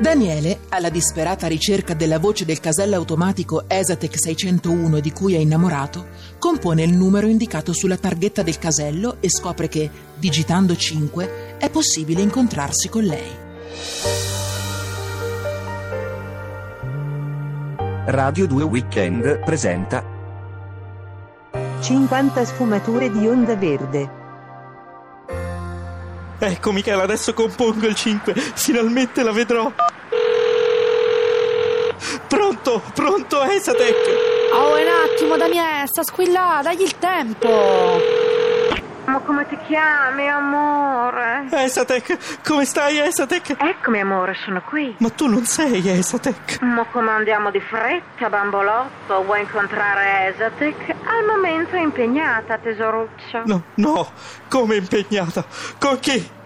Daniele, alla disperata ricerca della voce del casello automatico Esatec 601 di cui è innamorato, compone il numero indicato sulla targhetta del casello e scopre che, digitando 5, è possibile incontrarsi con lei. Radio 2 Weekend presenta 50 sfumature di onda verde. Ecco Michele, adesso compongo il 5, finalmente la vedrò. Pronto, pronto Esatec. Oh, un attimo, Daniele, sta squillando, dagli il tempo. Ma come ti chiami, amore? Esatec, come stai Esatec? Eccomi, amore, sono qui. Ma tu non sei Esatec. Ma come andiamo di fretta, bambolotto? Vuoi incontrare Esatec? Al momento è impegnata, tesoruccio. No, no, come impegnata? Con chi?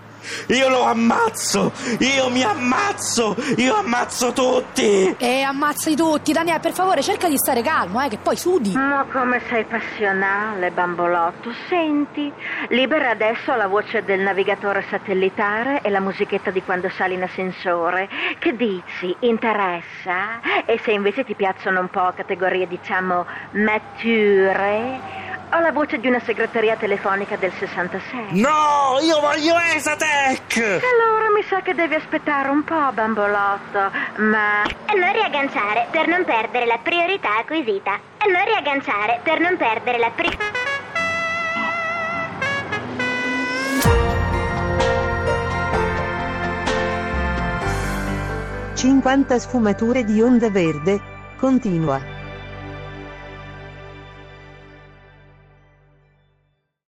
Io lo ammazzo! Io mi ammazzo! Io ammazzo tutti! E ammazzi tutti, Daniele, per favore, cerca di stare calmo, eh, che poi sudi. Ma come sei passionale, bambolotto. Senti, libera adesso la voce del navigatore satellitare e la musichetta di quando sali in ascensore. Che dici? Interessa? E se invece ti piacciono un po' categorie, diciamo, mature? Ho la voce di una segreteria telefonica del 66. No, io voglio Esatec! Allora mi sa che devi aspettare un po', bambolotto, ma... E non riagganciare per non perdere la priorità acquisita. E non riagganciare per non perdere la priorità... 50 sfumature di onda verde. Continua.